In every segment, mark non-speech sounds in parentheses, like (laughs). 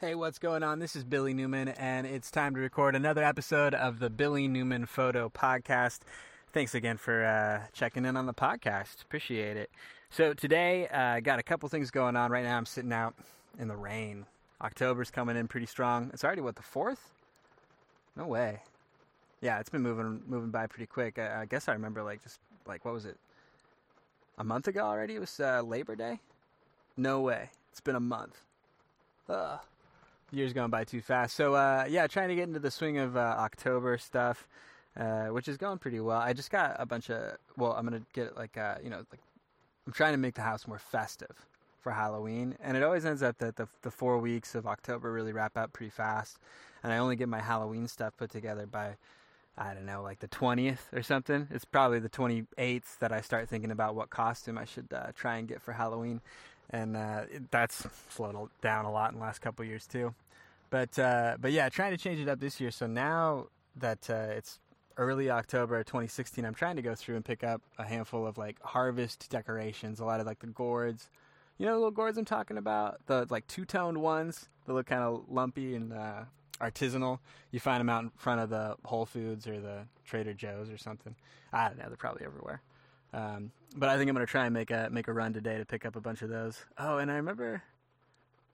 Hey, what's going on? This is Billy Newman, and it's time to record another episode of the Billy Newman Photo Podcast. Thanks again for uh, checking in on the podcast. Appreciate it. So, today, I uh, got a couple things going on. Right now, I'm sitting out in the rain. October's coming in pretty strong. It's already, what, the 4th? No way. Yeah, it's been moving moving by pretty quick. I, I guess I remember, like, just, like, what was it? A month ago already? It was uh, Labor Day? No way. It's been a month. Ugh years going by too fast. So uh, yeah, trying to get into the swing of uh, October stuff, uh, which is going pretty well. I just got a bunch of. Well, I'm gonna get like uh, you know like I'm trying to make the house more festive for Halloween, and it always ends up that the the four weeks of October really wrap up pretty fast, and I only get my Halloween stuff put together by. I don't know, like the 20th or something. It's probably the 28th that I start thinking about what costume I should uh, try and get for Halloween and uh, that's slowed down a lot in the last couple years too. But uh, but yeah, trying to change it up this year. So now that uh, it's early October 2016, I'm trying to go through and pick up a handful of like harvest decorations. A lot of like the gourds, you know, the little gourds I'm talking about, the like two toned ones that look kind of lumpy and uh, artisanal. You find them out in front of the Whole Foods or the Trader Joe's or something. I don't know. They're probably everywhere. Um, but I think I'm gonna try and make a make a run today to pick up a bunch of those. Oh, and I remember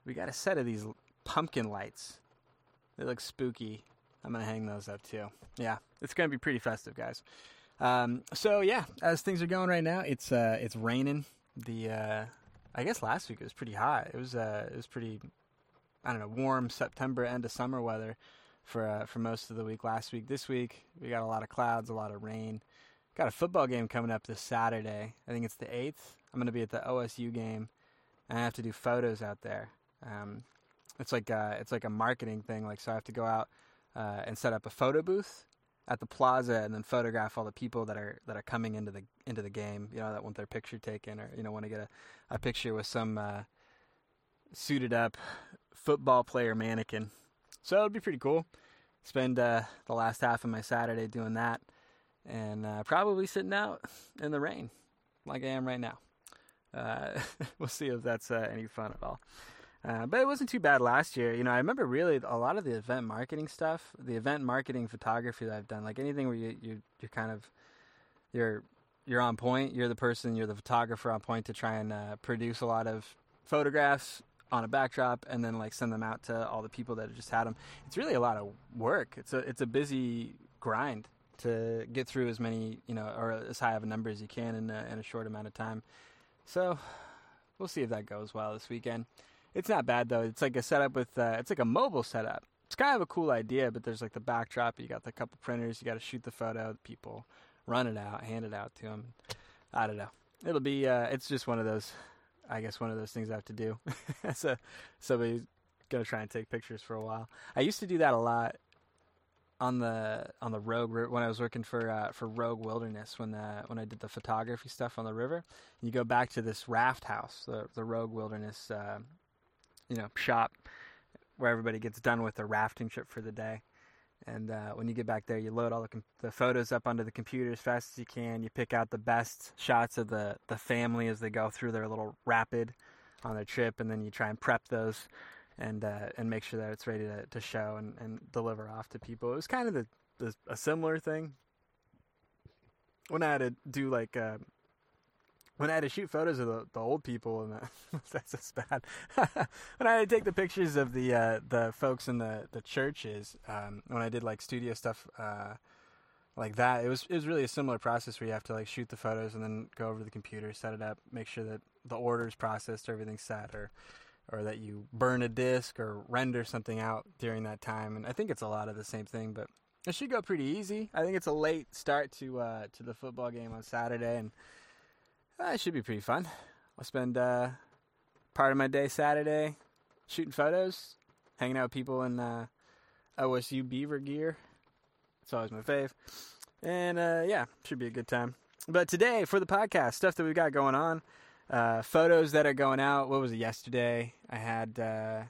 we got a set of these pumpkin lights. They look spooky. I'm gonna hang those up too. Yeah, it's gonna be pretty festive, guys. Um, so yeah, as things are going right now, it's uh, it's raining. The uh, I guess last week it was pretty hot. It was uh, it was pretty I don't know warm September end of summer weather for uh, for most of the week last week. This week we got a lot of clouds, a lot of rain. Got a football game coming up this Saturday. I think it's the 8th. I'm going to be at the OSU game, and I have to do photos out there. Um, it's like a, it's like a marketing thing. Like so, I have to go out uh, and set up a photo booth at the plaza, and then photograph all the people that are that are coming into the into the game. You know, that want their picture taken, or you know, want to get a, a picture with some uh, suited up football player mannequin. So it'll be pretty cool. Spend uh, the last half of my Saturday doing that and uh, probably sitting out in the rain like I am right now. Uh, (laughs) we'll see if that's uh, any fun at all. Uh, but it wasn't too bad last year. You know, I remember really a lot of the event marketing stuff, the event marketing photography that I've done, like anything where you, you you're kind of you're you're on point. You're the person, you're the photographer on point to try and uh, produce a lot of photographs on a backdrop and then like send them out to all the people that just had them. It's really a lot of work. It's a it's a busy grind to get through as many, you know, or as high of a number as you can in a, in a short amount of time. So we'll see if that goes well this weekend. It's not bad though. It's like a setup with, uh, it's like a mobile setup. It's kind of a cool idea, but there's like the backdrop. You got the couple printers. You got to shoot the photo. People run it out, hand it out to them. I don't know. It'll be. Uh, it's just one of those. I guess one of those things I have to do. (laughs) so somebody's gonna try and take pictures for a while. I used to do that a lot on the on the Rogue when I was working for uh, for Rogue Wilderness when the when I did the photography stuff on the river. You go back to this raft house, the the Rogue Wilderness, uh, you know, shop where everybody gets done with their rafting trip for the day. And uh, when you get back there, you load all the, com- the photos up onto the computer as fast as you can. You pick out the best shots of the, the family as they go through their little rapid on their trip, and then you try and prep those and uh, and make sure that it's ready to, to show and, and deliver off to people. It was kind of the, the a similar thing when I had to do like uh, when I had to shoot photos of the, the old people and the, (laughs) that's just bad. (laughs) when I had to take the pictures of the uh, the folks in the the churches um, when I did like studio stuff uh, like that, it was it was really a similar process where you have to like shoot the photos and then go over to the computer, set it up, make sure that the order's processed, everything's set, or or that you burn a disk or render something out during that time. And I think it's a lot of the same thing, but it should go pretty easy. I think it's a late start to uh, to the football game on Saturday, and uh, it should be pretty fun. I'll spend uh, part of my day Saturday shooting photos, hanging out with people in uh, OSU Beaver gear. It's always my fave. And uh, yeah, should be a good time. But today, for the podcast, stuff that we've got going on uh, photos that are going out. What was it yesterday? I had uh,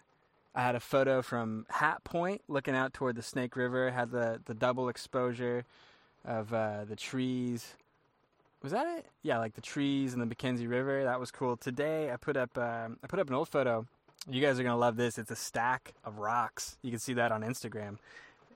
I had a photo from Hat Point looking out toward the Snake River. Had the the double exposure of uh, the trees. Was that it? Yeah, like the trees and the McKenzie River. That was cool. Today I put up um, I put up an old photo You guys are gonna love this. It's a stack of rocks. You can see that on Instagram.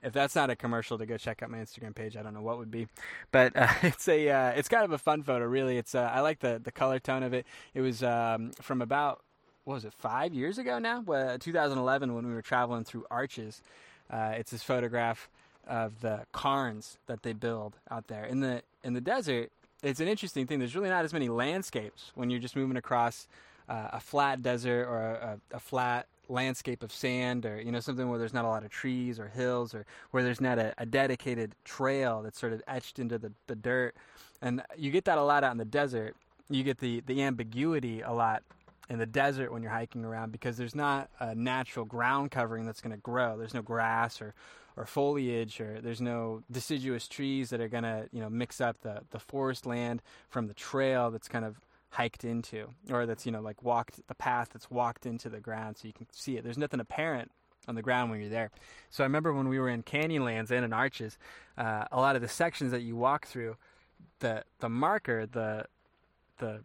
If that's not a commercial to go check out my Instagram page, I don't know what would be. But uh, (laughs) it's a uh, it's kind of a fun photo. Really, it's uh, I like the the color tone of it. It was um, from about what was it five years ago now, 2011 when we were traveling through Arches. Uh, it's this photograph of the cairns that they build out there in the in the desert. It's an interesting thing. There's really not as many landscapes when you're just moving across uh, a flat desert or a, a, flat landscape of sand or you know something where there's not a lot of trees or hills or where there's not a, a dedicated trail that's sort of etched into the, the dirt and you get that a lot out in the desert you get the the ambiguity a lot in the desert when you're hiking around because there's not a natural ground covering that's going to grow. There's no grass or, or foliage or there's no deciduous trees that are going to, you know, mix up the, the forest land from the trail that's kind of hiked into or that's, you know, like walked the path that's walked into the ground so you can see it. There's nothing apparent on the ground when you're there. So I remember when we were in Canyonlands and in Arches, uh, a lot of the sections that you walk through, the the marker, the the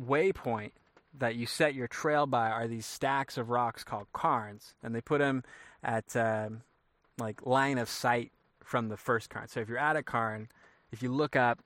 waypoint that you set your trail by are these stacks of rocks called cairns, and they put them at um, like line of sight from the first cairn. So if you're at a cairn, if you look up,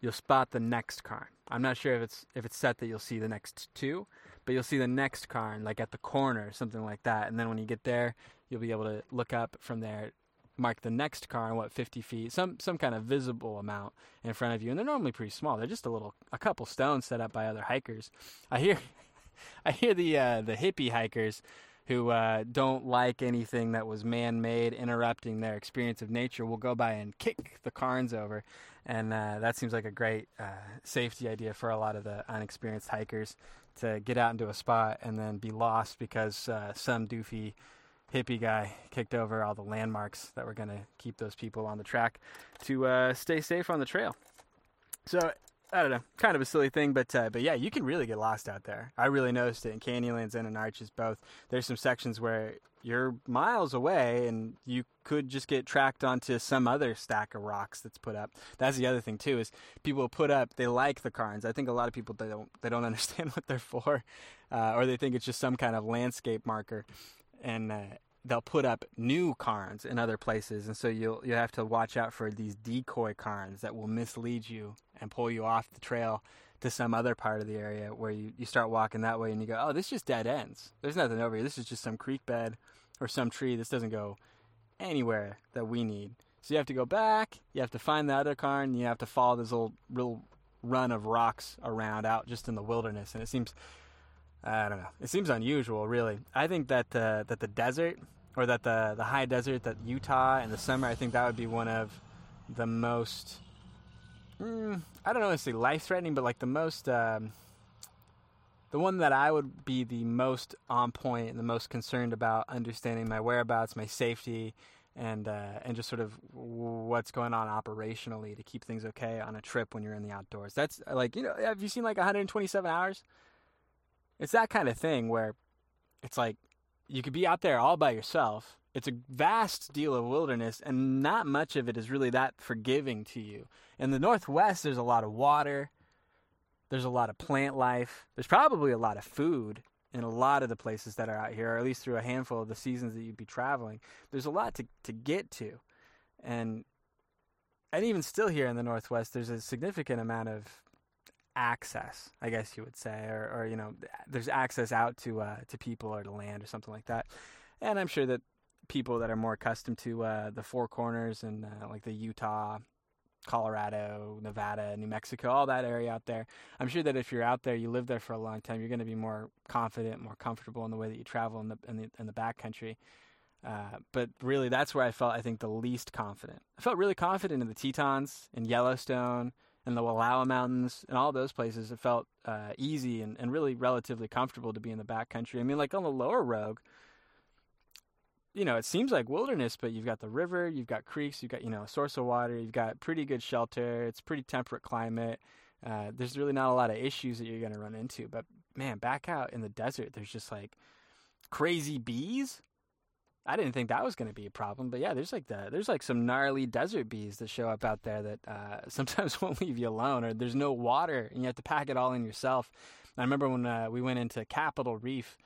you'll spot the next cairn. I'm not sure if it's if it's set that you'll see the next two, but you'll see the next cairn like at the corner, something like that. And then when you get there, you'll be able to look up from there, mark the next cairn, what 50 feet, some some kind of visible amount in front of you. And they're normally pretty small. They're just a little, a couple stones set up by other hikers. I hear, (laughs) I hear the uh, the hippie hikers who uh, don't like anything that was man-made, interrupting their experience of nature, will go by and kick the cairns over, and uh, that seems like a great uh, safety idea for a lot of the unexperienced hikers to get out into a spot and then be lost because uh, some doofy hippie guy kicked over all the landmarks that were going to keep those people on the track to uh, stay safe on the trail. So I don't know, kind of a silly thing, but uh, but yeah, you can really get lost out there. I really noticed it in Canyonlands and in Arches both. There's some sections where you're miles away and you could just get tracked onto some other stack of rocks that's put up. That's the other thing too is people put up they like the cairns. I think a lot of people they don't they don't (laughs) understand what they're for, uh, or they think it's just some kind of landscape marker, and uh, they'll put up new cairns in other places, and so you'll you have to watch out for these decoy cairns that will mislead you and pull you off the trail to some other part of the area where you, you start walking that way and you go, oh, this just dead ends. There's nothing over here. This is just some creek bed or some tree. This doesn't go anywhere that we need. So you have to go back. You have to find the other cairn. You have to follow this little real run of rocks around out just in the wilderness. And it seems I don't know. It seems unusual, really. I think that uh, that the desert or that the the high desert, that Utah in the summer, I think that would be one of the most. Mm, I don't know if say life threatening, but like the most. Um, the one that I would be the most on point and the most concerned about understanding my whereabouts, my safety, and uh, and just sort of what's going on operationally to keep things okay on a trip when you're in the outdoors. That's like you know, have you seen like 127 hours? It's that kind of thing where it's like you could be out there all by yourself. It's a vast deal of wilderness, and not much of it is really that forgiving to you. In the Northwest, there's a lot of water, there's a lot of plant life, there's probably a lot of food in a lot of the places that are out here, or at least through a handful of the seasons that you'd be traveling. There's a lot to, to get to. And and even still here in the Northwest, there's a significant amount of access, I guess you would say, or, or you know, there's access out to uh, to people or to land or something like that. And I'm sure that people that are more accustomed to uh, the four corners and uh, like the Utah, Colorado, Nevada, New Mexico, all that area out there. I'm sure that if you're out there, you live there for a long time, you're going to be more confident, more comfortable in the way that you travel in the in the, in the backcountry. Uh, but really, that's where I felt I think the least confident. I felt really confident in the Tetons, in Yellowstone, and the Wallowa Mountains and all those places, it felt uh, easy and, and really relatively comfortable to be in the backcountry. I mean, like on the lower Rogue, you know, it seems like wilderness, but you've got the river, you've got creeks, you've got, you know, a source of water, you've got pretty good shelter, it's pretty temperate climate. Uh, there's really not a lot of issues that you're going to run into. But man, back out in the desert, there's just like crazy bees I didn't think that was going to be a problem, but yeah, there's like the there's like some gnarly desert bees that show up out there that uh, (laughs) sometimes won't leave you alone, or there's no water and you have to pack it all in yourself. I remember when uh, we went into Capitol Reef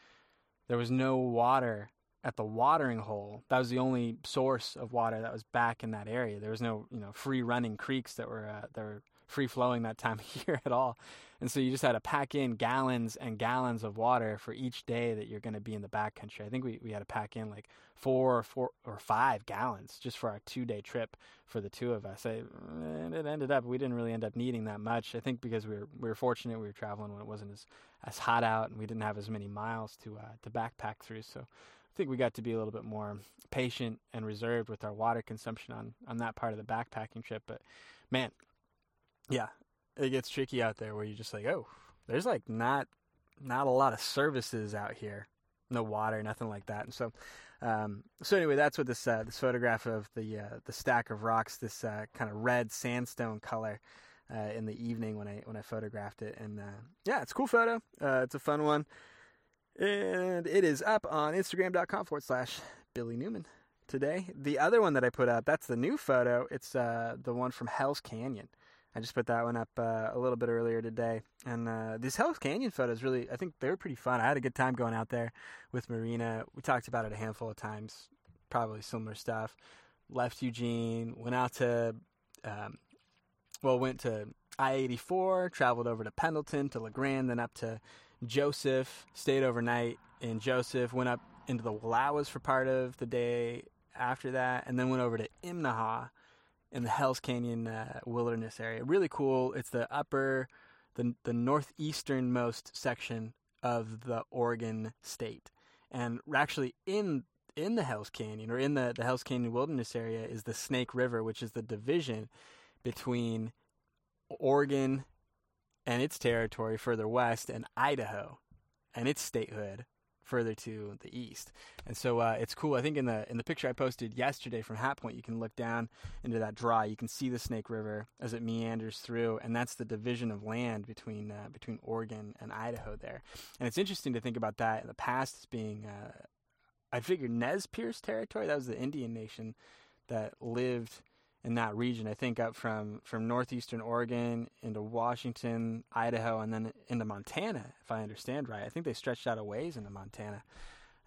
there was no water at the watering hole. That was the only source of water that was back in that area. There was no, you know, free running creeks that were uh, that were free flowing that time (laughs) of year at all. And so you just had to pack in gallons and gallons of water for each day that you're going to be in the backcountry. I think we, we had to pack in like four or four or five gallons just for our two day trip for the two of us. I, and it ended up we didn't really end up needing that much. I think because we were we were fortunate we were traveling when it wasn't as as hot out and we didn't have as many miles to uh, to backpack through. So I think we got to be a little bit more patient and reserved with our water consumption on on that part of the backpacking trip. But man, yeah, it gets tricky out there where you're just like, oh, there's like not not a lot of services out here, no water, nothing like that, and so. Um, so anyway, that's what this uh, this photograph of the uh, the stack of rocks, this uh, kind of red sandstone color, uh, in the evening when I when I photographed it, and uh, yeah, it's a cool photo. Uh, it's a fun one, and it is up on Instagram.com forward slash Billy Newman today. The other one that I put up, that's the new photo. It's uh, the one from Hell's Canyon. I just put that one up uh, a little bit earlier today. And uh, these Hell's Canyon photos really, I think they were pretty fun. I had a good time going out there with Marina. We talked about it a handful of times, probably similar stuff. Left Eugene, went out to, um, well, went to I 84, traveled over to Pendleton, to La Grande, then up to Joseph, stayed overnight in Joseph, went up into the Wallowas for part of the day after that, and then went over to Imnaha in the Hell's Canyon uh, wilderness area. Really cool. It's the upper, the the northeasternmost section of the Oregon state, and actually in in the Hell's Canyon or in the the Hell's Canyon wilderness area is the Snake River, which is the division between Oregon and its territory further west and Idaho and its statehood further to the east. And so uh, it's cool. I think in the in the picture I posted yesterday from Hat Point, you can look down into that dry. You can see the Snake River as it meanders through, and that's the division of land between uh, between Oregon and Idaho there. And it's interesting to think about that in the past as being. Uh, I figured Nez Perce territory. That was the Indian nation that lived in that region. I think up from from northeastern Oregon into Washington, Idaho, and then into Montana, if I understand right. I think they stretched out a ways into Montana,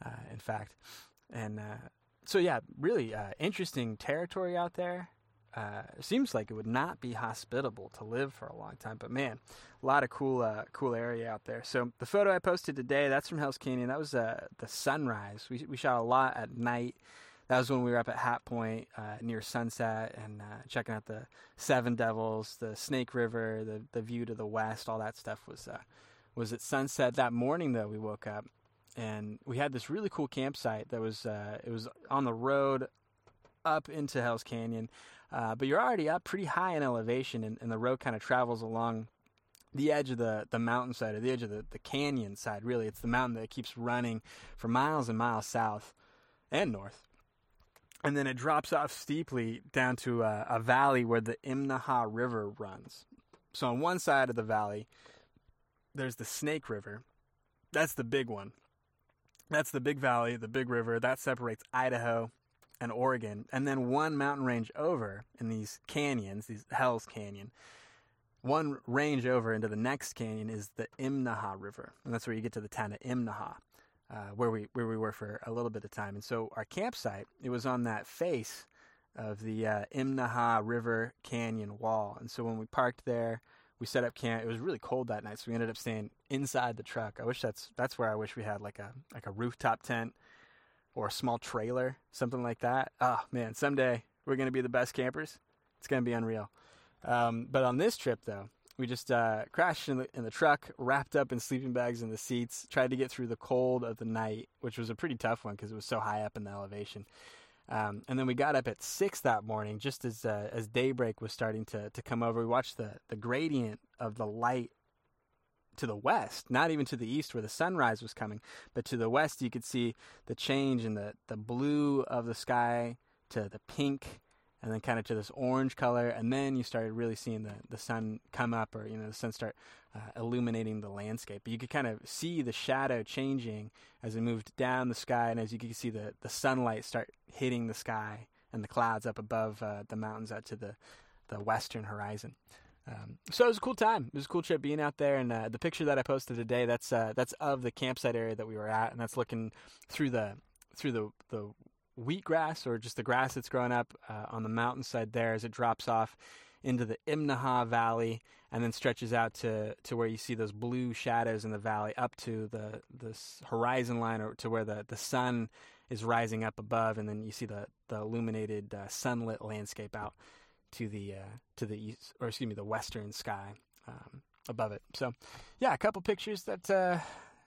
uh, in fact. And uh, so, yeah, really uh, interesting territory out there. Uh, seems like it would not be hospitable to live for a long time, but man, a lot of cool, uh, cool area out there. So the photo I posted today, that's from Hell's Canyon. That was uh, the sunrise. We we shot a lot at night that was when we were up at Hat Point uh, near sunset and uh, checking out the Seven Devils, the Snake River, the the view to the west. All that stuff was uh, was at sunset. That morning, though, we woke up and we had this really cool campsite that was uh, it was on the road up into Hell's Canyon, uh, but you're already up pretty high in elevation, and, and the road kind of travels along the edge of the, the mountainside or the edge of the, the canyon side really it's the mountain that keeps running for miles and miles south and north and then it drops off steeply down to a, a, valley where the Imnaha River runs. So on one side of the valley, there's the Snake River. That's the big one. That's the big valley, the big river that separates Idaho and Oregon. And then one mountain range over in these canyons, these Hell's Canyon, one range over into the next canyon is the Imnaha River. And that's where you get to the town of Imnaha uh, where we where we were for a little bit of time. And so our campsite it was on that face of the uh, Imnaha River Canyon wall. And so when we parked there, we set up camp. It was really cold that night, so we ended up staying inside the truck. I wish that's that's where I wish we had like a like a rooftop tent or a small trailer, something like that. Oh man, someday we're gonna be the best campers. It's gonna be unreal. Um, but on this trip though, we just uh, crashed in the, in the truck, wrapped up in sleeping bags in the seats, tried to get through the cold of the night, which was a pretty tough one because it was so high up in the elevation. Um, and then we got up at six that morning, just as uh, as daybreak was starting to to come over. We watched the the gradient of the light to the west, not even to the east where the sunrise was coming, but to the west. You could see the change in the the blue of the sky to the pink and then kind of to this orange color, and then you started really seeing the, the sun come up, or you know the sun start uh, illuminating the landscape. But you could kind of see the shadow changing as it moved down the sky, and as you could see the the sunlight start hitting the sky and the clouds up above uh, the mountains out to the the western horizon. Um, so it was a cool time. It was a cool trip being out there, and uh, the picture that I posted today that's uh, that's of the campsite area that we were at, and that's looking through the through the the wheatgrass or just the grass that's growing up uh, on the mountainside there as it drops off into the Imnaha Valley and then stretches out to, to where you see those blue shadows in the valley up to the the horizon line or to where the, the sun is rising up above and then you see the, the illuminated uh, sunlit landscape out to the uh, to the east or excuse me the western sky um, above it. So yeah, a couple pictures that uh,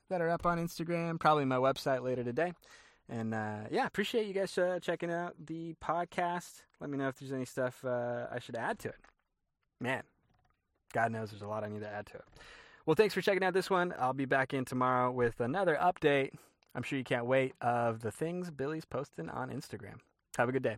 that are up on Instagram, probably my website later today. And uh, yeah, appreciate you guys uh, checking out the podcast. Let me know if there's any stuff uh, I should add to it. Man, God knows there's a lot I need to add to it. Well, thanks for checking out this one. I'll be back in tomorrow with another update. I'm sure you can't wait of the things Billy's posting on Instagram. Have a good day.